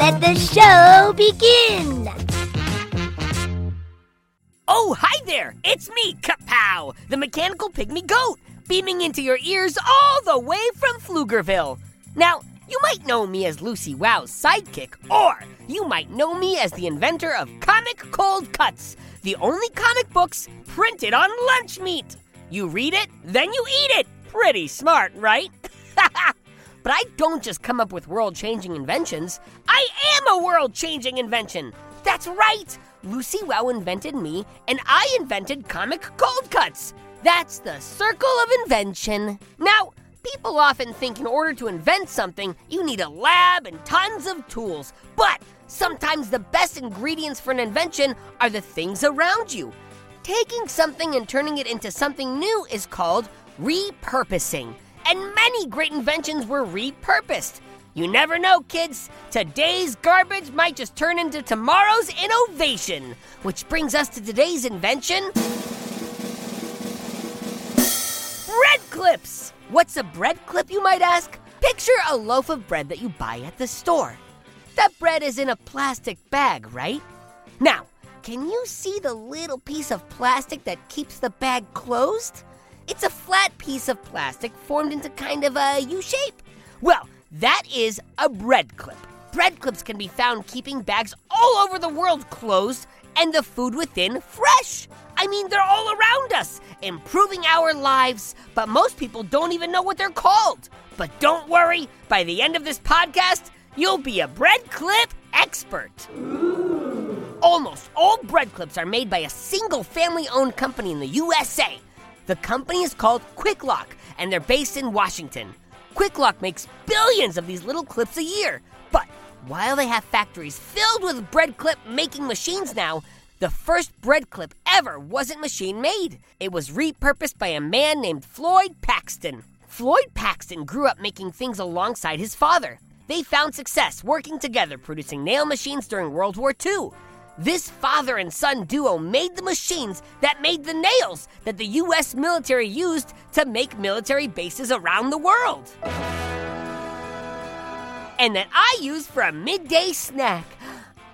Let the show begin. Oh, hi there! It's me, Kapow, the mechanical pygmy goat, beaming into your ears all the way from Pflugerville. Now, you might know me as Lucy Wow's sidekick, or you might know me as the inventor of Comic Cold Cuts, the only comic books printed on lunch meat. You read it, then you eat it. Pretty smart, right? but I don't just come up with world changing inventions, I am a world changing invention. That's right! Lucy Wow invented me, and I invented comic cold cuts. That's the circle of invention. Now, people often think in order to invent something, you need a lab and tons of tools. But sometimes the best ingredients for an invention are the things around you. Taking something and turning it into something new is called repurposing. And many great inventions were repurposed. You never know, kids. Today's garbage might just turn into tomorrow's innovation. Which brings us to today's invention bread clips. What's a bread clip, you might ask? Picture a loaf of bread that you buy at the store. That bread is in a plastic bag, right? Now, can you see the little piece of plastic that keeps the bag closed? It's a flat piece of plastic formed into kind of a U shape. Well, that is a bread clip. Bread clips can be found keeping bags all over the world closed and the food within fresh. I mean, they're all around us, improving our lives, but most people don't even know what they're called. But don't worry, by the end of this podcast, you'll be a bread clip expert. Almost all bread clips are made by a single family owned company in the USA. The company is called Kwik Lok, and they're based in Washington. Kwik Lok makes billions of these little clips a year. But while they have factories filled with bread clip making machines now, the first bread clip ever wasn't machine made. It was repurposed by a man named Floyd Paxton. Floyd Paxton grew up making things alongside his father. They found success working together producing nail machines during World War II. This father and son duo made the machines that made the nails that the US military used to make military bases around the world. And that I use for a midday snack.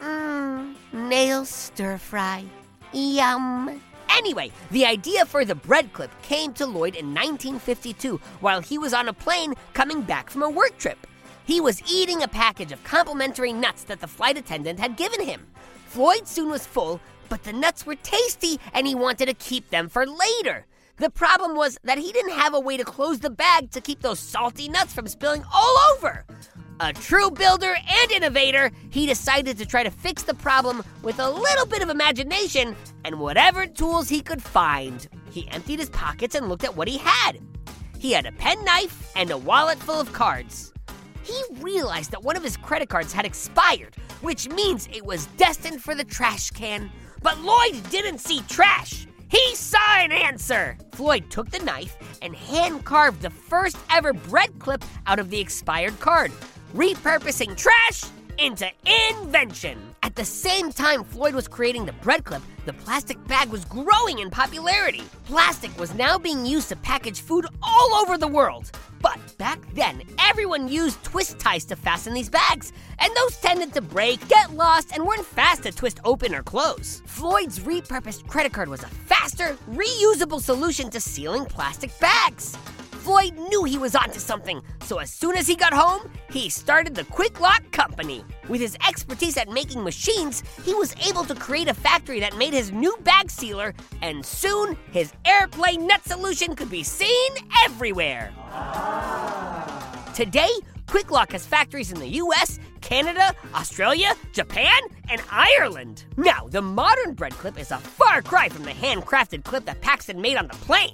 Mmm, nail stir fry. Yum. Anyway, the idea for the bread clip came to Floyd in 1952 while he was on a plane coming back from a work trip. He was eating a package of complimentary nuts that the flight attendant had given him. Floyd soon was full, but the nuts were tasty and he wanted to keep them for later. The problem was that he didn't have a way to close the bag to keep those salty nuts from spilling all over. A true builder and innovator, he decided to try to fix the problem with a little bit of imagination and whatever tools he could find. He emptied his pockets and looked at what he had. He had a penknife and a wallet full of cards. He realized that one of his credit cards had expired, which means it was destined for the trash can. But Floyd didn't see trash. He saw an answer! Floyd took the knife and hand carved the first ever bread clip out of the expired card, repurposing trash into invention. At the same time Floyd was creating the bread clip, the plastic bag was growing in popularity. Plastic was now being used to package food all over the world. But back then, everyone used twist ties to fasten these bags, and those tended to break, get lost, and weren't fast to twist open or close. Floyd's repurposed credit card was a faster, reusable solution to sealing plastic bags. Floyd knew he was onto something, so as soon as he got home, he started the Kwik Lok Company. With his expertise at making machines, he was able to create a factory that made his new bag sealer, and soon his airplane nut solution could be seen everywhere. Today, Kwik Lok has factories in the US, Canada, Australia, Japan, and Ireland. Now, the modern bread clip is a far cry from the handcrafted clip that Paxton made on the plane.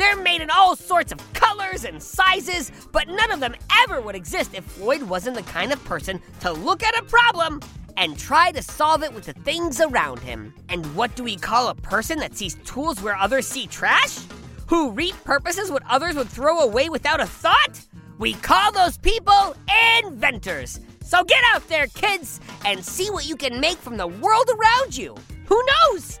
They're made in all sorts of colors and sizes, but none of them ever would exist if Floyd wasn't the kind of person to look at a problem and try to solve it with the things around him. And what do we call a person that sees tools where others see trash? Who repurposes what others would throw away without a thought? We call those people inventors. So get out there, kids, and see what you can make from the world around you. Who knows?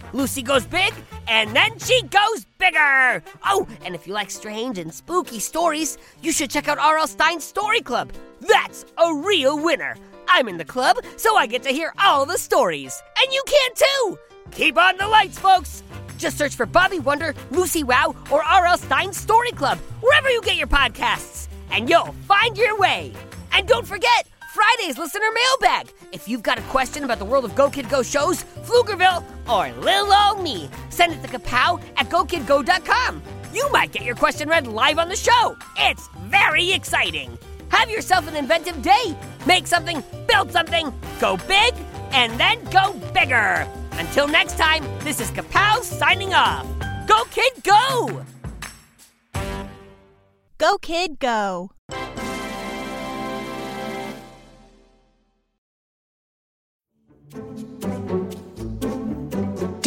Lucy goes big, and then she goes bigger! Oh, and if you like strange and spooky stories, you should check out R.L. Stine's Story Club. That's a real winner. I'm in the club, so I get to hear all the stories. And you can too! Keep on the lights, folks! Just search for Bobby Wonder, Lucy Wow, or R.L. Stine's Story Club, wherever you get your podcasts, and you'll find your way. And don't forget, Friday's listener mailbag. If you've got a question about the world of Go Kid Go shows, Pflugerville, or Lil Ol' Me, send it to kapow at gokidgo.com. You might get your question read live on the show. It's very exciting. Have yourself an inventive day. Make something, build something, go big, and then go bigger. Until next time, this is Kapow signing off. Go Kid Go! Go, kid, go.